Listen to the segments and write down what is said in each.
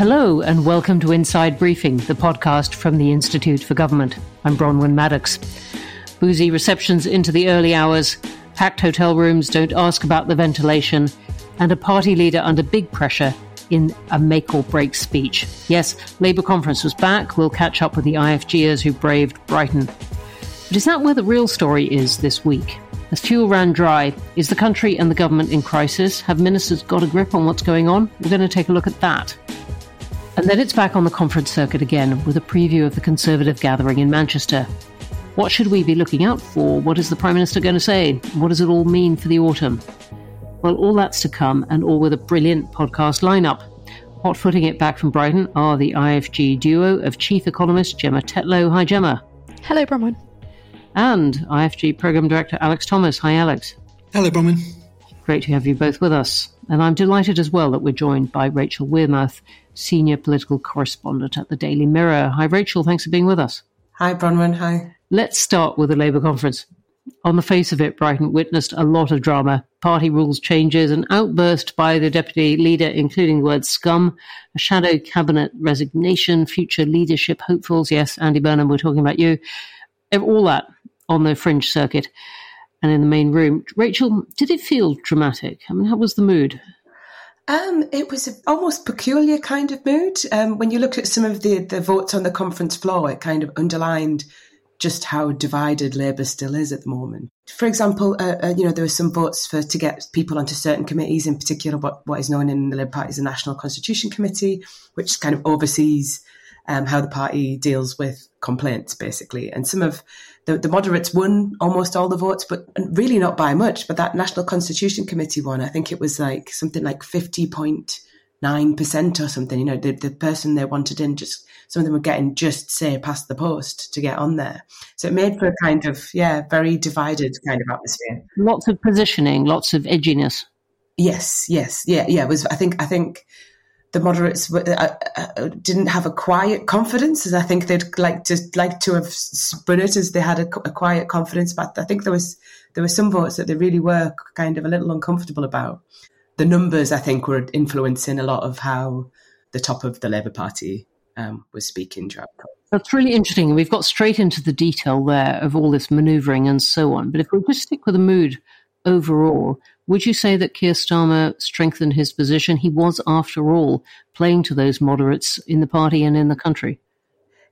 Hello, and welcome to Inside Briefing, the podcast from the Institute for Government. I'm Bronwen Maddox. Boozy receptions into the early hours, packed hotel rooms don't ask about the ventilation, and a party leader under big pressure in a make or break speech. Yes, Labour conference was back. We'll catch up with the IFGers who braved Brighton. But is that where the real story is this week? As fuel ran dry, is the country and the government in crisis? Have ministers got a grip on what's going on? We're going to take a look at that. And then it's back on the conference circuit again with a preview of the Conservative gathering in Manchester. What should we be looking out for? What is the Prime Minister going to say? What does it all mean for the autumn? Well, all that's to come, and all with a brilliant podcast lineup. Hot footing it back from Brighton are the IFG duo of Chief Economist Gemma Tetlow. Hi, Gemma. Hello, Bronwen and IFG Programme Director Alex Thomas. Hi, Alex. Hello, Bronwen. Great to have you both with us. And I'm delighted as well that we're joined by Rachel Wearmouth, Senior Political Correspondent at the Daily Mirror. Hi, Rachel. Thanks for being with us. Hi, Bronwen. Hi. Let's start with the Labour conference. On the face of it, Brighton witnessed a lot of drama, party rules changes, an outburst by the deputy leader, including the word scum, a shadow cabinet resignation, future leadership hopefuls. Yes, Andy Burnham, we're talking about you. All that on the fringe circuit and in the main room. Rachel, did it feel dramatic? I mean, how was the mood? Um, it was an almost peculiar kind of mood. Um, when you look at some of the, the votes on the conference floor, it kind of underlined just how divided Labour still is at the moment. For example, uh, uh, you know there were some votes for to get people onto certain committees, in particular what, what is known in the Labour Party as the National Constitution Committee, which kind of oversees um, how the party deals with complaints, basically. And some of the, the moderates won almost all the votes, but really not by much. But that National Constitution Committee one, I think it was like something like 50.9% or something. You know, the, the person they wanted in just, some of them were getting just, say, past the post to get on there. So it made for a kind of, yeah, very divided kind of atmosphere. Lots of positioning, lots of edginess. Yes, yes, yeah, yeah. It was I think I think the moderates uh, uh, didn't have a quiet confidence, as I think they'd like to like to have spun it as they had a, a, quiet confidence. But I think there was there were some votes that they really were kind of a little uncomfortable about. The numbers, I think, were influencing a lot of how the top of the Labour Party um, was speaking. That's really interesting. We've got straight into the detail there of all this manoeuvring and so on. But if we just stick with the mood overall, would you say that Keir Starmer strengthened his position? He was, after all, playing to those moderates in the party and in the country.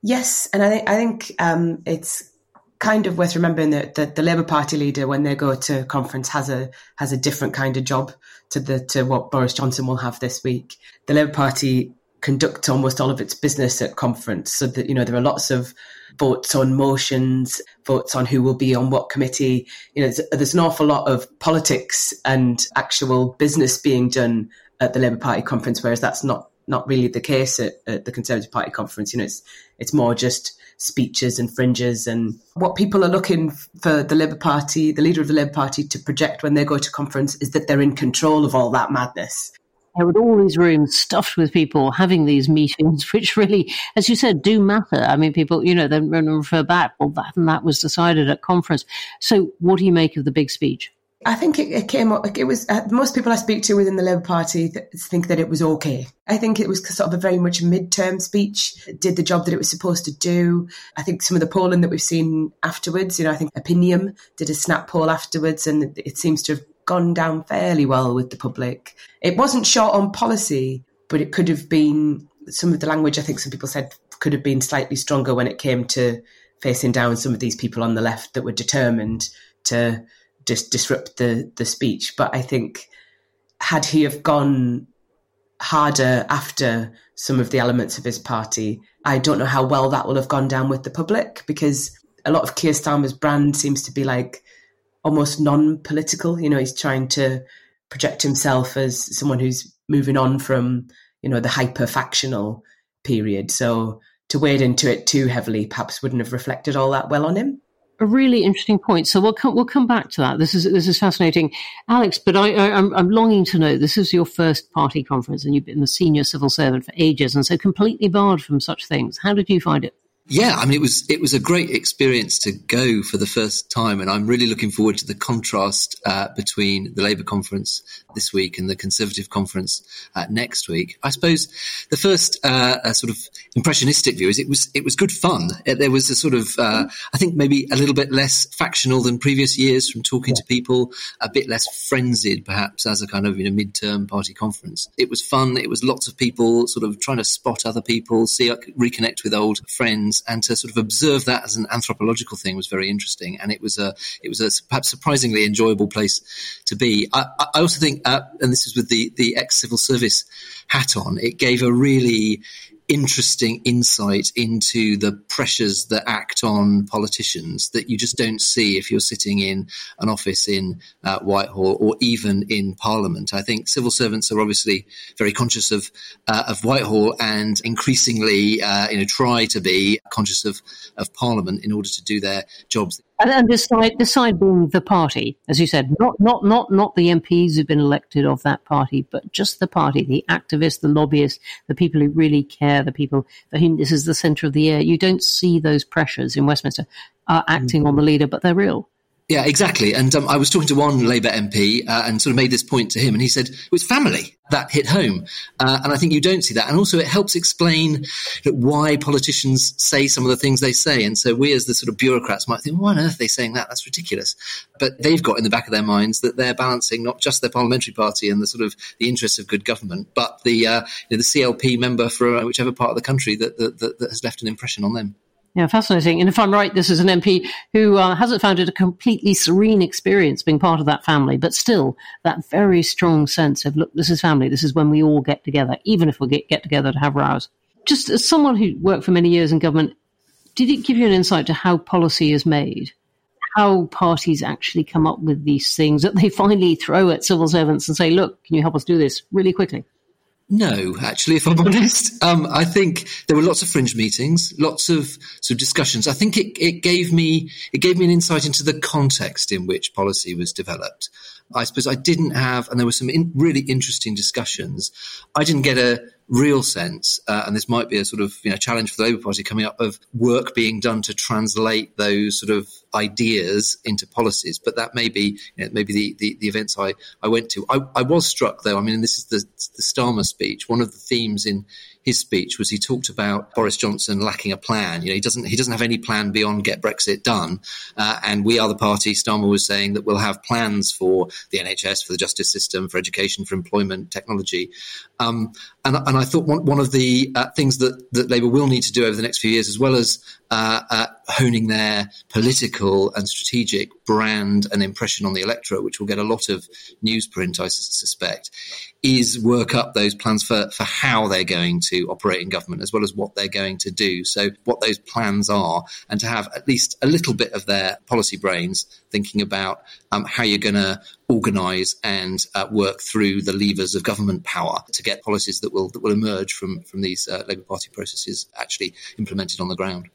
Yes, and I, th- I think um, it's kind of worth remembering that, that the Labour Party leader, when they go to conference, has a has a different kind of job to the to what Boris Johnson will have this week. The Labour Party conduct almost all of its business at conference. So that you know there are lots of votes on motions, votes on who will be on what committee. You know, there's, there's an awful lot of politics and actual business being done at the Labour Party conference, whereas that's not not really the case at, at the Conservative Party conference. You know, it's it's more just speeches and fringes and what people are looking for the Labour Party, the leader of the Labour Party to project when they go to conference is that they're in control of all that madness with all these rooms stuffed with people having these meetings, which really, as you said, do matter. I mean, people, you know, then refer back, well, that and that was decided at conference. So, what do you make of the big speech? I think it, it came up, it was, uh, most people I speak to within the Labour Party th- think that it was okay. I think it was sort of a very much midterm speech, it did the job that it was supposed to do. I think some of the polling that we've seen afterwards, you know, I think Opinium did a snap poll afterwards and it seems to have gone down fairly well with the public. It wasn't short on policy, but it could have been some of the language I think some people said could have been slightly stronger when it came to facing down some of these people on the left that were determined to just disrupt the the speech. But I think had he have gone harder after some of the elements of his party, I don't know how well that will have gone down with the public because a lot of Keir Starmer's brand seems to be like almost non-political. You know, he's trying to project himself as someone who's moving on from you know the hyper factional period. So to wade into it too heavily perhaps wouldn't have reflected all that well on him. A really interesting point. So we'll come we'll come back to that. This is this is fascinating, Alex. But I, I I'm, I'm longing to know. This is your first party conference, and you've been a senior civil servant for ages, and so completely barred from such things. How did you find it? Yeah, I mean, it was it was a great experience to go for the first time, and I'm really looking forward to the contrast uh, between the Labour conference this week and the Conservative conference uh, next week. I suppose the first uh, sort of impressionistic view is it was it was good fun. Uh, there was a sort of uh, I think maybe a little bit less factional than previous years from talking yeah. to people, a bit less frenzied perhaps as a kind of you know midterm party conference. It was fun. It was lots of people sort of trying to spot other people, see reconnect with old friends and to sort of observe that as an anthropological thing was very interesting. And it was a it was a perhaps surprisingly enjoyable place to be. I, I also think, uh, and this is with the the ex civil service hat on, it gave a really interesting insight into the pressures that act on politicians that you just don't see if you're sitting in an office in uh, Whitehall or even in Parliament. I think civil servants are obviously very conscious of uh, of Whitehall and increasingly, uh, you know, try to be conscious of of Parliament in order to do their jobs. And, and this side, side being the party, as you said, not not not not the MPs who've been elected of that party, but just the party, the activists, the lobbyists, the people who really care, the people for whom this is the centre of the air. You don't see those pressures in Westminster are acting mm-hmm. on the leader, but they're real. Yeah, exactly. And um, I was talking to one Labour MP uh, and sort of made this point to him, and he said it was family that hit home. Uh, and I think you don't see that. And also, it helps explain why politicians say some of the things they say. And so, we as the sort of bureaucrats might think, why on earth are they saying that? That's ridiculous. But they've got in the back of their minds that they're balancing not just their parliamentary party and the sort of the interests of good government, but the uh, you know, the CLP member for whichever part of the country that, that, that has left an impression on them. Yeah, fascinating. And if I'm right, this is an MP who uh, hasn't found it a completely serene experience being part of that family, but still that very strong sense of, look, this is family. This is when we all get together, even if we get, get together to have rows. Just as someone who worked for many years in government, did it give you an insight to how policy is made? How parties actually come up with these things that they finally throw at civil servants and say, look, can you help us do this really quickly? No, actually, if I'm honest, um, I think there were lots of fringe meetings, lots of sort of discussions. I think it, it gave me it gave me an insight into the context in which policy was developed. I suppose I didn't have, and there were some in, really interesting discussions. I didn't get a real sense, uh, and this might be a sort of you know challenge for the Labour Party coming up of work being done to translate those sort of ideas into policies. But that may be you know, maybe the, the, the, events I, I went to. I, I was struck though. I mean, this is the the Starmer speech. One of the themes in his speech was he talked about Boris Johnson lacking a plan. You know, he doesn't he doesn't have any plan beyond get Brexit done. Uh, and we are the party. Starmer was saying that we'll have plans for the NHS, for the justice system, for education, for employment, technology. Um, and, and I thought one, one of the uh, things that, that Labour will need to do over the next few years, as well as uh, uh, honing their political and strategic brand and impression on the electorate, which will get a lot of newsprint, I suspect, is work up those plans for, for how they're going to operate in government as well as what they're going to do. So, what those plans are, and to have at least a little bit of their policy brains thinking about um, how you're going to organise and uh, work through the levers of government power to get policies that will that will emerge from from these uh, Labour Party processes actually implemented on the ground.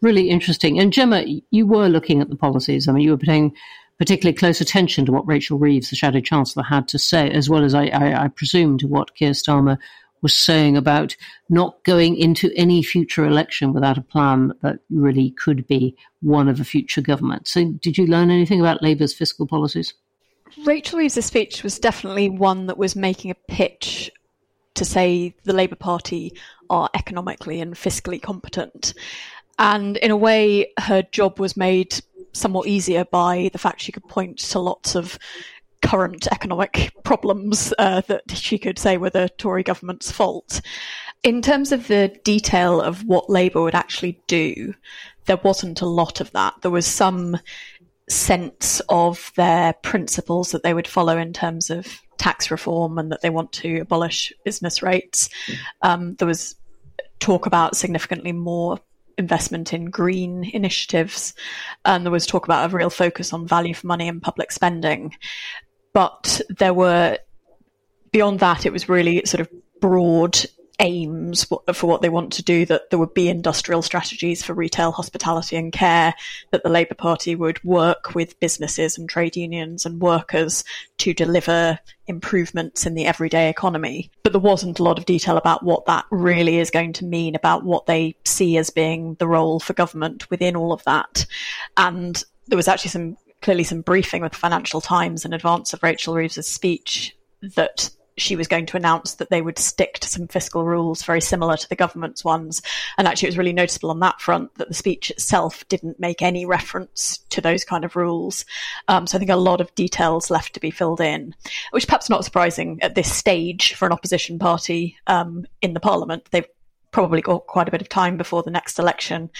Really interesting. And Gemma, you were looking at the policies. I mean, you were paying particularly close attention to what Rachel Reeves, the Shadow Chancellor, had to say, as well as I, I, I presume to what Keir Starmer was saying about not going into any future election without a plan that really could be one of a future government. So, did you learn anything about Labour's fiscal policies? Rachel Reeves' speech was definitely one that was making a pitch to say the Labour Party are economically and fiscally competent. And in a way, her job was made somewhat easier by the fact she could point to lots of current economic problems uh, that she could say were the Tory government's fault. In terms of the detail of what Labour would actually do, there wasn't a lot of that. There was some sense of their principles that they would follow in terms of tax reform and that they want to abolish business rates. Um, there was talk about significantly more investment in green initiatives. And there was talk about a real focus on value for money and public spending. But there were, beyond that, it was really sort of broad aims for what they want to do, that there would be industrial strategies for retail, hospitality, and care, that the Labour Party would work with businesses and trade unions and workers to deliver improvements in the everyday economy. But there wasn't a lot of detail about what that really is going to mean, about what they see as being the role for government within all of that. And there was actually some clearly some briefing with the Financial Times in advance of Rachel Reeves's speech that she was going to announce that they would stick to some fiscal rules very similar to the government's ones. And actually, it was really noticeable on that front that the speech itself didn't make any reference to those kind of rules. Um, so I think a lot of details left to be filled in, which perhaps not surprising at this stage for an opposition party um, in the parliament. They've probably got quite a bit of time before the next election.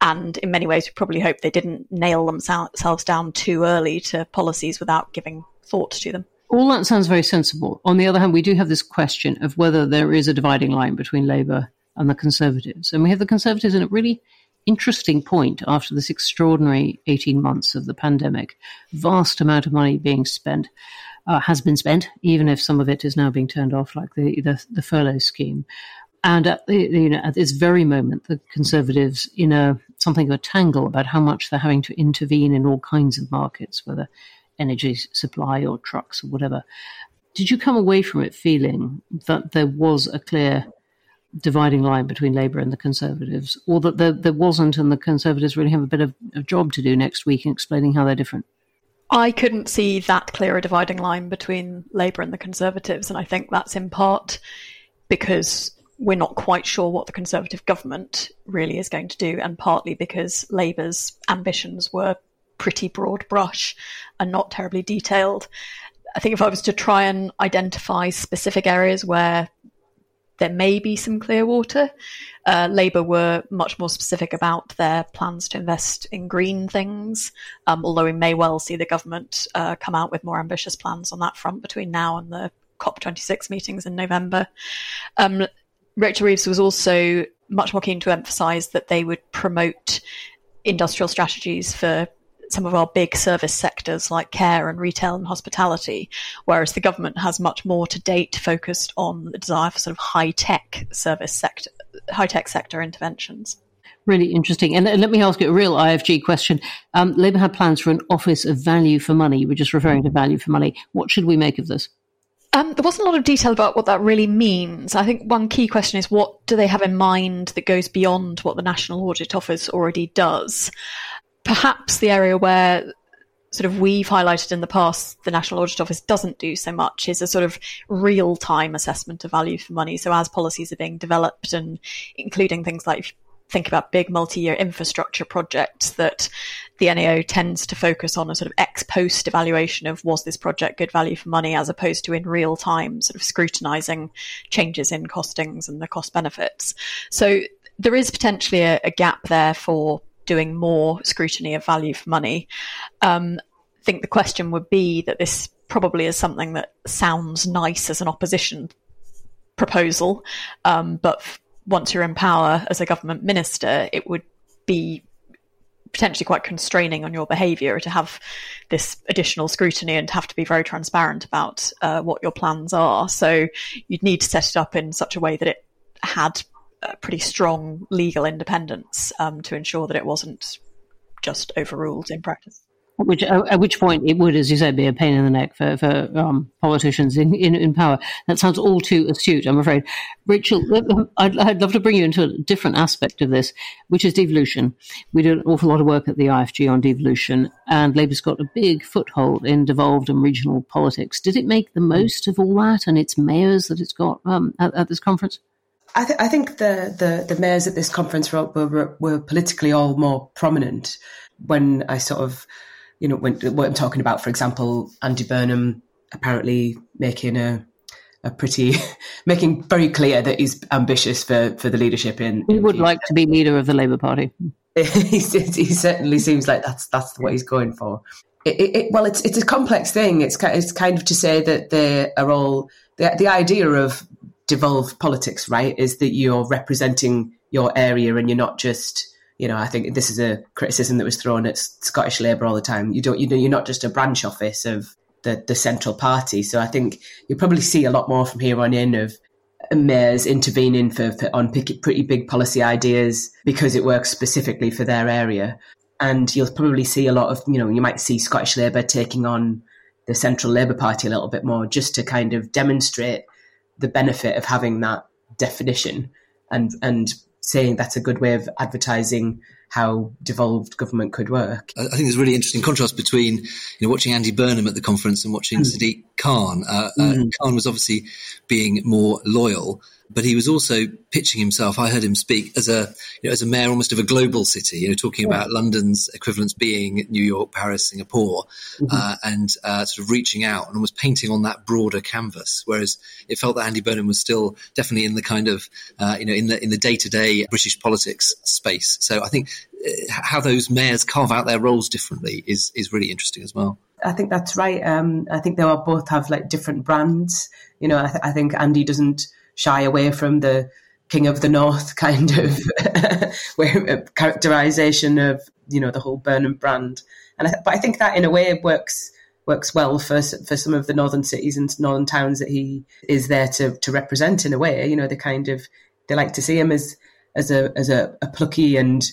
And in many ways, we probably hope they didn't nail themselves down too early to policies without giving thought to them. All that sounds very sensible. On the other hand, we do have this question of whether there is a dividing line between Labour and the Conservatives. And we have the Conservatives in a really interesting point after this extraordinary 18 months of the pandemic. Vast amount of money being spent. Uh, has been spent, even if some of it is now being turned off, like the, the, the furlough scheme. And at, the, you know, at this very moment, the Conservatives in a something of a tangle about how much they're having to intervene in all kinds of markets, whether energy supply or trucks or whatever. Did you come away from it feeling that there was a clear dividing line between Labour and the Conservatives, or that there, there wasn't, and the Conservatives really have a bit of a job to do next week in explaining how they're different? I couldn't see that clear a dividing line between Labour and the Conservatives, and I think that's in part because we're not quite sure what the Conservative government really is going to do, and partly because Labour's ambitions were pretty broad brush and not terribly detailed. I think if I was to try and identify specific areas where there may be some clear water, uh, Labour were much more specific about their plans to invest in green things, um, although we may well see the government uh, come out with more ambitious plans on that front between now and the COP26 meetings in November. Um, Rachel Reeves was also much more keen to emphasise that they would promote industrial strategies for some of our big service sectors like care and retail and hospitality, whereas the government has much more to date focused on the desire for sort of high tech service sector, high tech sector interventions. Really interesting. And let me ask you a real IFG question. Um, Labour had plans for an office of value for money. You were just referring to value for money. What should we make of this? Um, there wasn't a lot of detail about what that really means. I think one key question is what do they have in mind that goes beyond what the National Audit Office already does? Perhaps the area where sort of we've highlighted in the past the National Audit Office doesn't do so much is a sort of real time assessment of value for money. So as policies are being developed and including things like think about big multi-year infrastructure projects that the NAO tends to focus on a sort of ex post evaluation of was this project good value for money as opposed to in real time sort of scrutinizing changes in costings and the cost benefits. So there is potentially a, a gap there for doing more scrutiny of value for money. Um, I think the question would be that this probably is something that sounds nice as an opposition proposal, um, but once you're in power as a government minister, it would be potentially quite constraining on your behaviour to have this additional scrutiny and have to be very transparent about uh, what your plans are. So you'd need to set it up in such a way that it had pretty strong legal independence um, to ensure that it wasn't just overruled in practice. Which, at which point it would, as you say, be a pain in the neck for, for um, politicians in, in, in, power. That sounds all too astute, I'm afraid. Rachel, I'd, I'd, love to bring you into a different aspect of this, which is devolution. We do an awful lot of work at the IFG on devolution, and Labour's got a big foothold in devolved and regional politics. Did it make the most of all that and its mayors that it's got um, at, at this conference? I, th- I think the, the, the mayors at this conference were, were, were politically all more prominent. When I sort of, you know, when what I'm talking about, for example, Andy Burnham apparently making a a pretty making very clear that he's ambitious for for the leadership in. He would like to be leader of the Labour Party. he, he, certainly seems like that's that's what he's going for. It, it, it, well, it's it's a complex thing. It's it's kind of to say that they are all the the idea of devolved politics, right? Is that you're representing your area and you're not just, you know, I think this is a criticism that was thrown at Scottish Labour all the time. You don't, you know, you're not just a branch office of the, the central party. So I think you'll probably see a lot more from here on in of mayors intervening for, for on pretty big policy ideas because it works specifically for their area. And you'll probably see a lot of, you know, you might see Scottish Labour taking on the Central Labour Party a little bit more just to kind of demonstrate the benefit of having that definition and and saying that's a good way of advertising how devolved government could work. I think there's a really interesting contrast between you know watching Andy Burnham at the conference and watching mm. Sadiq Khan. Uh, mm. uh, Khan was obviously being more loyal, but he was also pitching himself. I heard him speak as a you know, as a mayor almost of a global city. You know, talking yeah. about London's equivalents being New York, Paris, Singapore, mm-hmm. uh, and uh, sort of reaching out and almost painting on that broader canvas. Whereas it felt that Andy Burnham was still definitely in the kind of uh, you know in the in the day to day British politics space. So I think uh, how those mayors carve out their roles differently is is really interesting as well. I think that's right. Um, I think they all both have like different brands. You know, I, th- I think Andy doesn't shy away from the king of the north kind of uh, characterization of you know the whole Burnham brand. And I, but I think that in a way works works well for for some of the northern cities and northern towns that he is there to to represent in a way. You know, they kind of they like to see him as as a as a, a plucky and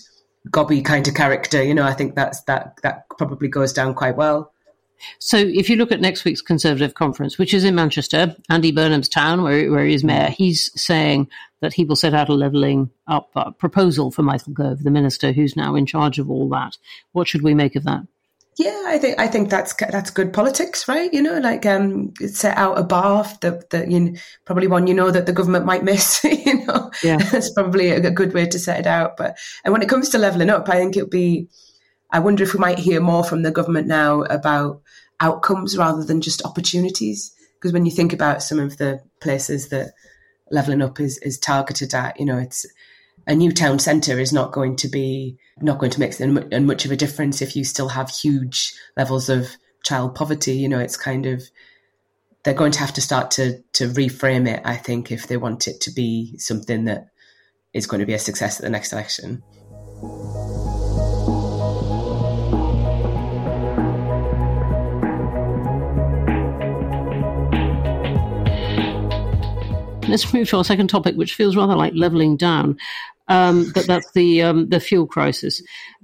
gobby kind of character. You know, I think that's that that probably goes down quite well. So, if you look at next week's Conservative conference, which is in Manchester, Andy Burnham's town, where, where he is mayor, he's saying that he will set out a levelling up uh, proposal for Michael Gove, the minister who's now in charge of all that. What should we make of that? Yeah, I think I think that's that's good politics, right? You know, like um, set out a bar that that you know, probably one you know that the government might miss. you know, yeah, that's probably a, a good way to set it out. But and when it comes to levelling up, I think it'll be I wonder if we might hear more from the government now about outcomes rather than just opportunities. Because when you think about some of the places that leveling up is, is targeted at, you know, it's a new town centre is not going to be not going to make much of a difference if you still have huge levels of child poverty. You know, it's kind of they're going to have to start to to reframe it. I think if they want it to be something that is going to be a success at the next election. Let's move to our second topic, which feels rather like levelling down. Um, but that's the um, the fuel crisis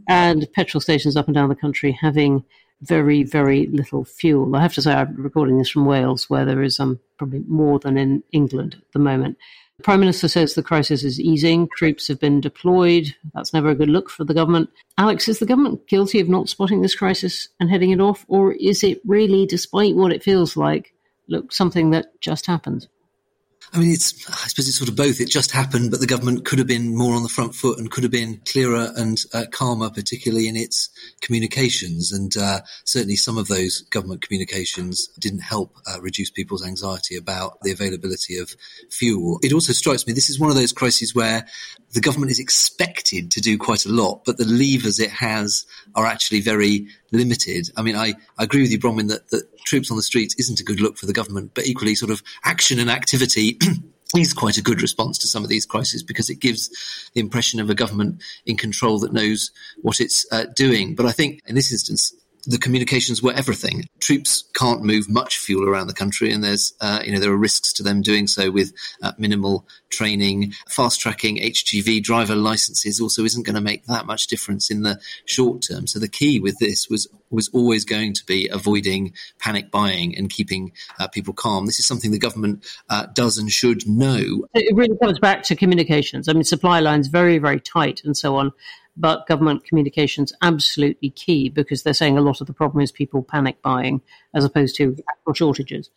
and petrol stations up and down the country having very very little fuel. I have to say, I'm recording this from Wales, where there is um, probably more than in England at the moment. The Prime Minister says the crisis is easing. Troops have been deployed. That's never a good look for the government. Alex, is the government guilty of not spotting this crisis and heading it off, or is it really, despite what it feels like, look something that just happens? I mean, it's, I suppose it's sort of both. It just happened, but the government could have been more on the front foot and could have been clearer and uh, calmer, particularly in its communications. And uh, certainly some of those government communications didn't help uh, reduce people's anxiety about the availability of fuel. It also strikes me this is one of those crises where the government is expected to do quite a lot, but the levers it has are actually very limited. I mean, I, I agree with you, Bronwen, that, that troops on the streets isn't a good look for the government, but equally sort of action and activity is quite a good response to some of these crises because it gives the impression of a government in control that knows what it's uh, doing. But I think in this instance, the communications were everything. Troops can't move much fuel around the country, and there's, uh, you know, there are risks to them doing so with uh, minimal training. Fast tracking HGV driver licenses also isn't going to make that much difference in the short term. So the key with this was was always going to be avoiding panic buying and keeping uh, people calm. This is something the government uh, does and should know. It really comes back to communications. I mean, supply lines very, very tight and so on but government communications absolutely key because they're saying a lot of the problem is people panic buying as opposed to actual shortages.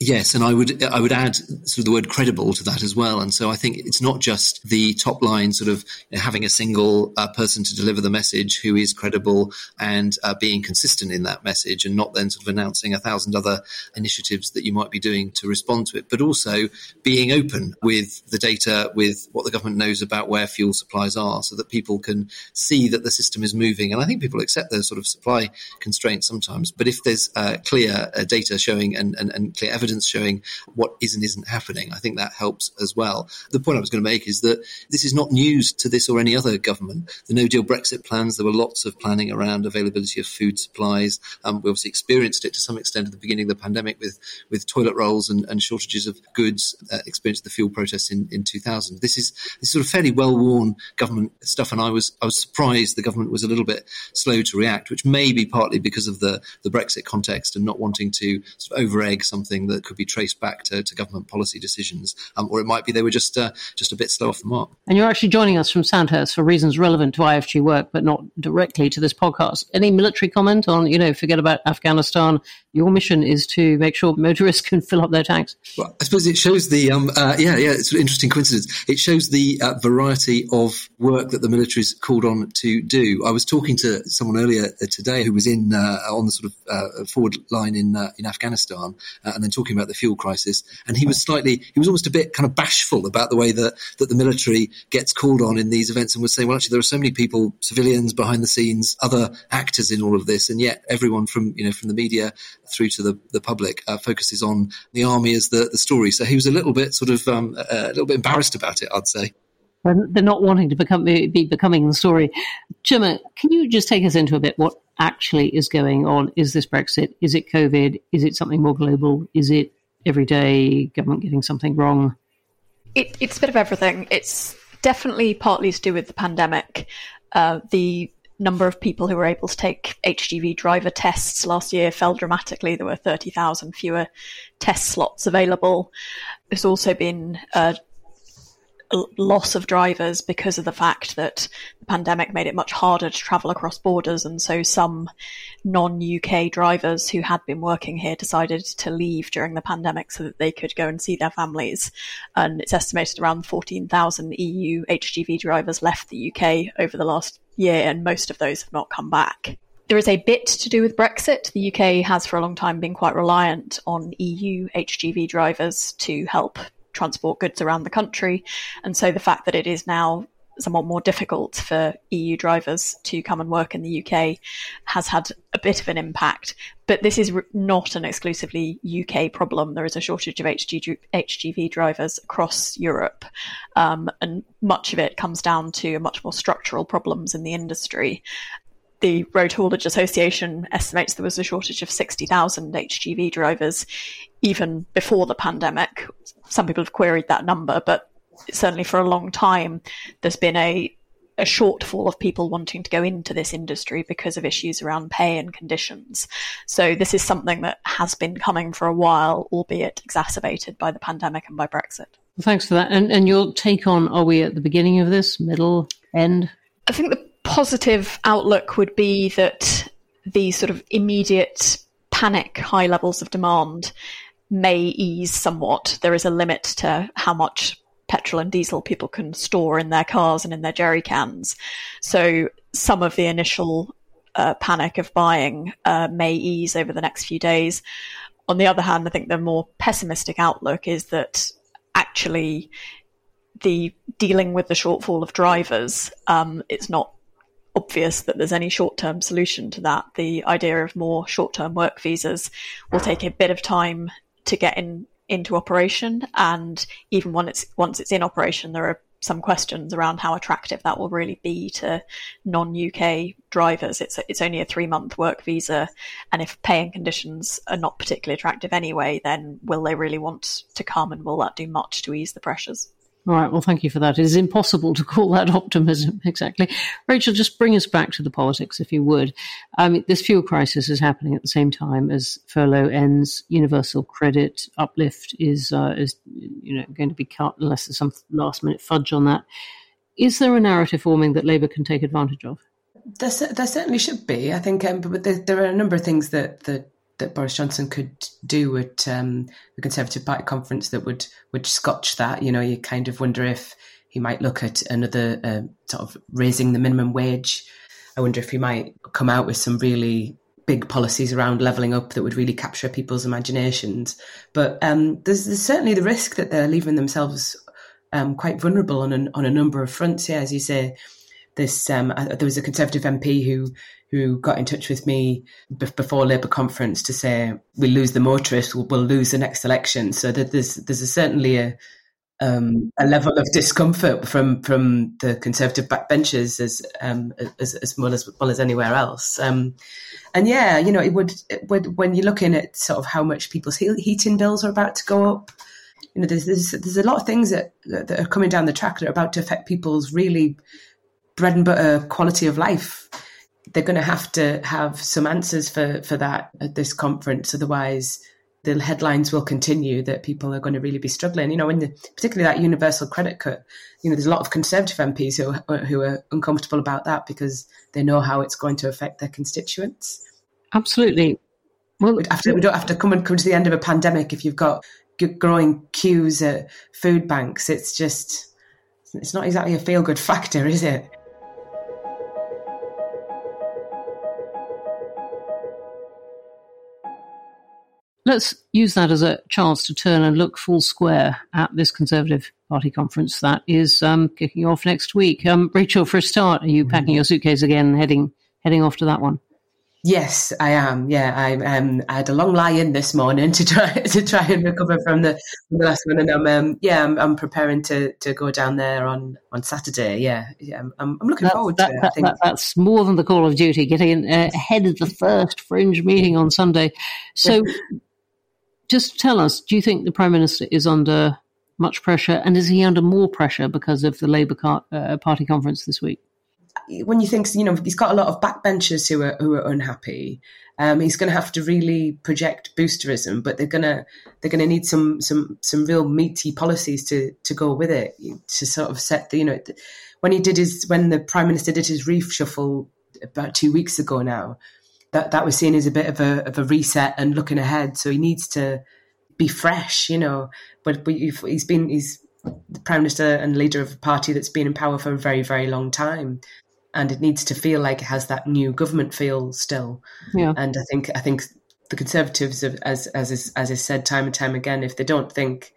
Yes, and I would I would add sort of the word credible to that as well. And so I think it's not just the top line sort of having a single uh, person to deliver the message who is credible and uh, being consistent in that message, and not then sort of announcing a thousand other initiatives that you might be doing to respond to it, but also being open with the data, with what the government knows about where fuel supplies are, so that people can see that the system is moving. And I think people accept those sort of supply constraints sometimes, but if there's uh, clear uh, data showing and, and, and clear evidence evidence showing what is and isn't happening. I think that helps as well. The point I was going to make is that this is not news to this or any other government. The No Deal Brexit plans, there were lots of planning around availability of food supplies. Um, we obviously experienced it to some extent at the beginning of the pandemic with, with toilet rolls and, and shortages of goods, uh, experienced the fuel protests in, in 2000. This is, this is sort of fairly well worn government stuff, and I was I was surprised the government was a little bit slow to react, which may be partly because of the, the Brexit context and not wanting to sort of over egg something that could be traced back to, to government policy decisions, um, or it might be they were just uh, just a bit slow off the mark. And you're actually joining us from Sandhurst for reasons relevant to IFG work, but not directly to this podcast. Any military comment on, you know, forget about Afghanistan? Your mission is to make sure motorists can fill up their tanks. Well, I suppose it shows the, um, uh, yeah, yeah, it's an interesting coincidence. It shows the uh, variety of work that the military is called on to do. I was talking to someone earlier uh, today who was in uh, on the sort of uh, forward line in uh, in Afghanistan, and then talking about the fuel crisis, and he was slightly, he was almost a bit kind of bashful about the way that that the military gets called on in these events, and was saying, well, actually, there are so many people, civilians behind the scenes, other actors in all of this, and yet everyone from you know from the media through to the the public uh, focuses on the army as the the story. So he was a little bit sort of um, a little bit embarrassed about it, I'd say. They're not wanting to become be becoming the story. Gemma, can you just take us into a bit what actually is going on? Is this Brexit? Is it COVID? Is it something more global? Is it everyday government getting something wrong? It, it's a bit of everything. It's definitely partly to do with the pandemic. Uh, the number of people who were able to take HGV driver tests last year fell dramatically. There were 30,000 fewer test slots available. There's also been uh, loss of drivers because of the fact that the pandemic made it much harder to travel across borders. And so some non UK drivers who had been working here decided to leave during the pandemic so that they could go and see their families. And it's estimated around 14,000 EU HGV drivers left the UK over the last year, and most of those have not come back. There is a bit to do with Brexit. The UK has for a long time been quite reliant on EU HGV drivers to help transport goods around the country. And so the fact that it is now somewhat more difficult for EU drivers to come and work in the UK has had a bit of an impact. But this is not an exclusively UK problem. There is a shortage of HG, HGV drivers across Europe. Um, and much of it comes down to much more structural problems in the industry the Road Haulage Association estimates there was a shortage of 60,000 HGV drivers even before the pandemic. Some people have queried that number, but certainly for a long time, there's been a a shortfall of people wanting to go into this industry because of issues around pay and conditions. So this is something that has been coming for a while, albeit exacerbated by the pandemic and by Brexit. Well, thanks for that. And and your take on are we at the beginning of this, middle, end? I think the positive outlook would be that the sort of immediate panic high levels of demand may ease somewhat. There is a limit to how much petrol and diesel people can store in their cars and in their jerry cans. So some of the initial uh, panic of buying uh, may ease over the next few days. On the other hand, I think the more pessimistic outlook is that actually the dealing with the shortfall of drivers, um, it's not obvious that there's any short term solution to that. The idea of more short term work visas will take a bit of time to get in into operation, and even when it's once it's in operation, there are some questions around how attractive that will really be to non UK drivers. It's it's only a three month work visa, and if paying conditions are not particularly attractive anyway, then will they really want to come, and will that do much to ease the pressures? All right. Well, thank you for that. It is impossible to call that optimism exactly. Rachel, just bring us back to the politics, if you would. Um, this fuel crisis is happening at the same time as furlough ends. Universal credit uplift is uh, is you know going to be cut unless there's some last minute fudge on that. Is there a narrative forming that Labour can take advantage of? There, there certainly should be. I think, um, but there, there, are a number of things that that that Boris Johnson could do at um, the Conservative Party conference that would would scotch that. You know, you kind of wonder if he might look at another uh, sort of raising the minimum wage. I wonder if he might come out with some really big policies around levelling up that would really capture people's imaginations. But um, there's, there's, certainly the risk that they're leaving themselves um, quite vulnerable on a, on a number of fronts. Yeah, as you say, this. Um, there was a Conservative MP who who got in touch with me before Labour conference to say we lose the motorists, we'll, we'll lose the next election. So that there's there's a, certainly a um, a level of discomfort from from the Conservative backbenchers as um, as, as well as well as anywhere else. Um, and yeah, you know, it would, it would when you're looking at sort of how much people's heating bills are about to go up. You know, there's there's, there's a lot of things that that are coming down the track that are about to affect people's really bread and butter quality of life. They're going to have to have some answers for for that at this conference, otherwise the headlines will continue that people are going to really be struggling. You know, in the, particularly that universal credit cut, you know, there's a lot of Conservative MPs who who are uncomfortable about that because they know how it's going to affect their constituents. Absolutely. Well, after, we don't have to come and come to the end of a pandemic if you've got growing queues at food banks. It's just, it's not exactly a feel good factor, is it? Let's use that as a chance to turn and look full square at this Conservative Party conference that is um, kicking off next week. Um, Rachel, for a start, are you packing your suitcase again, heading heading off to that one? Yes, I am. Yeah, I um, I had a long lie in this morning to try to try and recover from the, from the last one, and I'm um, yeah, I'm, I'm, preparing to, to go down there on, on Saturday. Yeah, yeah, I'm, I'm looking forward that, to that, it. That, that's more than the Call of Duty. Getting uh, ahead of the first Fringe meeting on Sunday. So, just tell us: Do you think the Prime Minister is under much pressure, and is he under more pressure because of the Labour car, uh, Party conference this week? when you think you know he's got a lot of backbenchers who are who are unhappy. Um, he's going to have to really project boosterism, but they're gonna they're gonna need some some some real meaty policies to to go with it to sort of set the you know when he did his when the prime minister did his reshuffle about two weeks ago now that that was seen as a bit of a of a reset and looking ahead. So he needs to be fresh, you know. But, but he's been he's the prime minister and leader of a party that's been in power for a very very long time and it needs to feel like it has that new government feel still. Yeah. And I think I think the Conservatives, as as is, as is said time and time again, if they don't think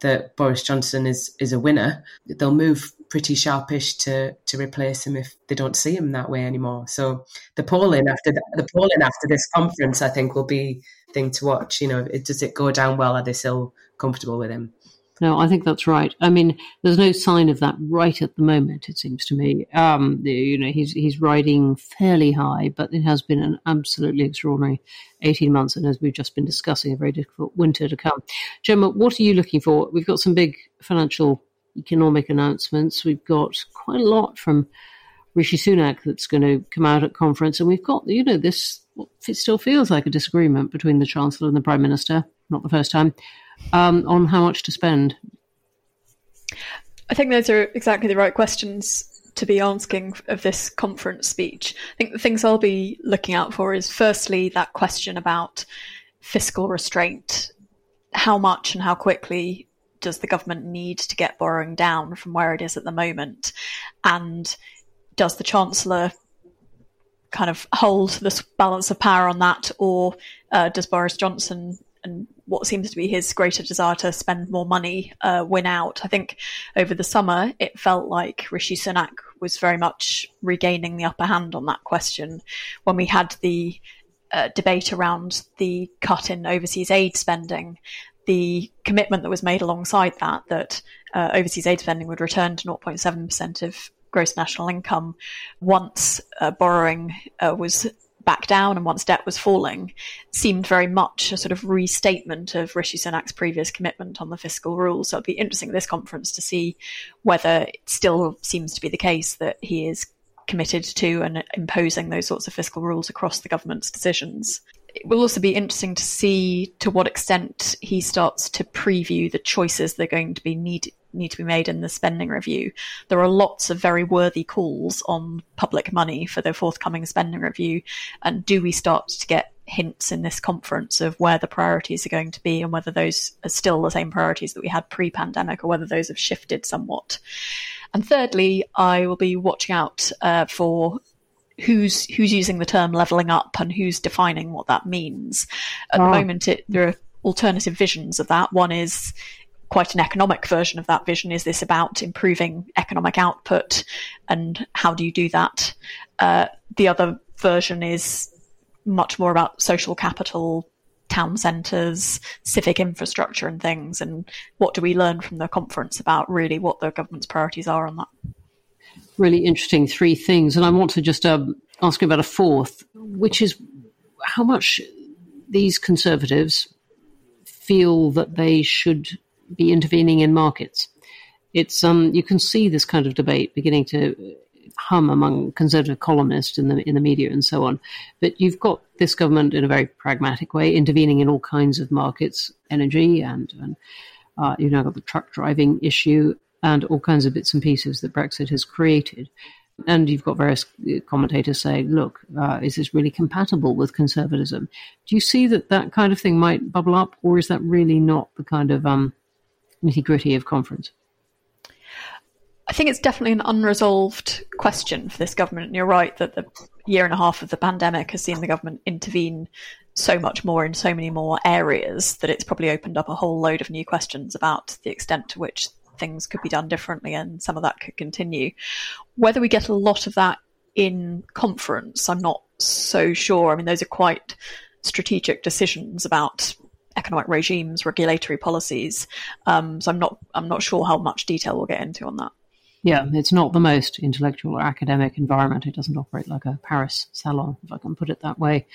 that Boris Johnson is is a winner, they'll move pretty sharpish to to replace him if they don't see him that way anymore. So the polling after the, the polling after this conference, I think, will be thing to watch. You know, it, does it go down well? Are they still comfortable with him? No, I think that's right. I mean, there's no sign of that right at the moment. It seems to me. Um, you know, he's he's riding fairly high, but it has been an absolutely extraordinary 18 months, and as we've just been discussing, a very difficult winter to come. Gemma, what are you looking for? We've got some big financial, economic announcements. We've got quite a lot from Rishi Sunak that's going to come out at conference, and we've got you know this. It still feels like a disagreement between the Chancellor and the Prime Minister. Not the first time um, on how much to spend? I think those are exactly the right questions to be asking of this conference speech. I think the things I'll be looking out for is firstly that question about fiscal restraint. How much and how quickly does the government need to get borrowing down from where it is at the moment? And does the Chancellor kind of hold this balance of power on that, or uh, does Boris Johnson and what seems to be his greater desire to spend more money uh, win out. I think over the summer it felt like Rishi Sunak was very much regaining the upper hand on that question when we had the uh, debate around the cut in overseas aid spending. The commitment that was made alongside that, that uh, overseas aid spending would return to 0.7% of gross national income once uh, borrowing uh, was back down and once debt was falling seemed very much a sort of restatement of Rishi Sunak's previous commitment on the fiscal rules. So it'd be interesting at this conference to see whether it still seems to be the case that he is committed to and imposing those sorts of fiscal rules across the government's decisions. It will also be interesting to see to what extent he starts to preview the choices that are going to be needed need to be made in the spending review. There are lots of very worthy calls on public money for the forthcoming spending review. And do we start to get hints in this conference of where the priorities are going to be and whether those are still the same priorities that we had pre pandemic or whether those have shifted somewhat? And thirdly, I will be watching out uh, for who's who's using the term leveling up and who's defining what that means. At the moment, it, there are alternative visions of that. One is quite an economic version of that vision. Is this about improving economic output? And how do you do that? Uh, the other version is much more about social capital, town centres, civic infrastructure, and things. And what do we learn from the conference about really what the government's priorities are on that? Really interesting three things. And I want to just um, ask you about a fourth, which is how much these conservatives feel that they should be intervening in markets. It's um, you can see this kind of debate beginning to hum among conservative columnists in the in the media and so on. But you've got this government in a very pragmatic way intervening in all kinds of markets, energy and, and uh, you've now got the truck driving issue and all kinds of bits and pieces that Brexit has created. And you've got various commentators saying, look, uh, is this really compatible with conservatism? Do you see that that kind of thing might bubble up, or is that really not the kind of um, nitty gritty of conference? I think it's definitely an unresolved question for this government. And you're right that the year and a half of the pandemic has seen the government intervene so much more in so many more areas that it's probably opened up a whole load of new questions about the extent to which things could be done differently and some of that could continue. Whether we get a lot of that in conference, I'm not so sure. I mean, those are quite strategic decisions about economic regimes, regulatory policies. Um, so I'm not I'm not sure how much detail we'll get into on that. Yeah, it's not the most intellectual or academic environment. It doesn't operate like a Paris salon, if I can put it that way.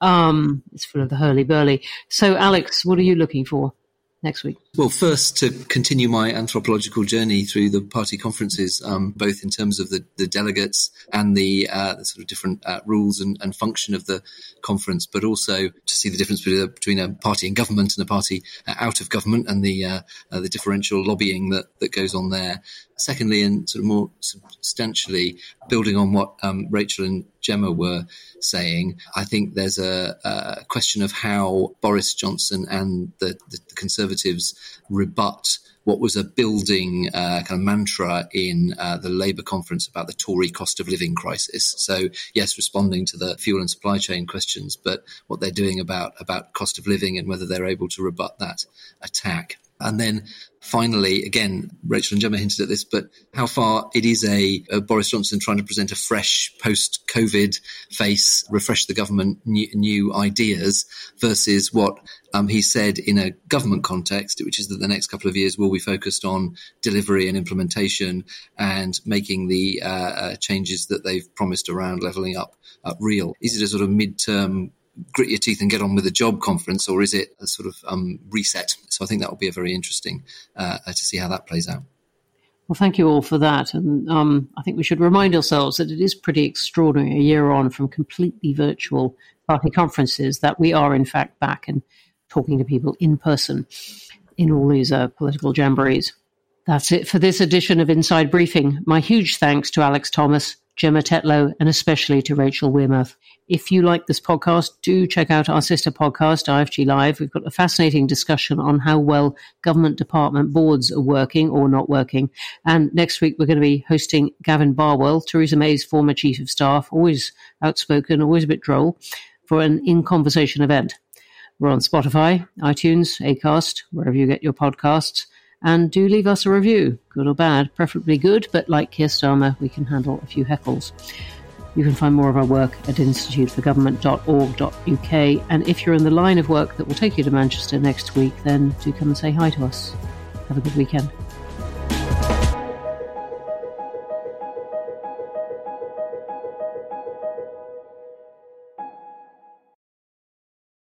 Um, it's full of the hurly burly. So, Alex, what are you looking for? next week? Well, first, to continue my anthropological journey through the party conferences, um, both in terms of the, the delegates and the, uh, the, sort of different uh, rules and, and, function of the conference, but also to see the difference between a, between a party in government and a party uh, out of government and the uh, uh, the differential lobbying that, that goes on there. Secondly, and sort of more substantially, building on what um, Rachel and Gemma were saying, I think there's a, a question of how Boris Johnson and the, the, the Conservatives rebut what was a building uh, kind of mantra in uh, the Labour conference about the Tory cost of living crisis. So yes, responding to the fuel and supply chain questions, but what they're doing about about cost of living and whether they're able to rebut that attack. And then finally, again, Rachel and Gemma hinted at this, but how far it is a, a Boris Johnson trying to present a fresh post-COVID face, refresh the government, new, new ideas versus what um, he said in a government context, which is that the next couple of years will be focused on delivery and implementation and making the uh, uh, changes that they've promised around levelling up uh, real. Is it a sort of mid-term grit your teeth and get on with the job conference, or is it a sort of um, reset? So I think that will be a very interesting uh, to see how that plays out. Well, thank you all for that. And um, I think we should remind ourselves that it is pretty extraordinary a year on from completely virtual party conferences that we are, in fact, back and talking to people in person in all these uh, political jamborees. That's it for this edition of Inside Briefing. My huge thanks to Alex Thomas, Gemma Tetlow, and especially to Rachel Wearmouth. If you like this podcast, do check out our sister podcast, IFG Live. We've got a fascinating discussion on how well government department boards are working or not working. And next week, we're going to be hosting Gavin Barwell, Theresa May's former chief of staff, always outspoken, always a bit droll, for an in conversation event. We're on Spotify, iTunes, Acast, wherever you get your podcasts. And do leave us a review, good or bad, preferably good, but like Keir Starmer, we can handle a few heckles. You can find more of our work at instituteforgovernment.org.uk. And if you're in the line of work that will take you to Manchester next week, then do come and say hi to us. Have a good weekend.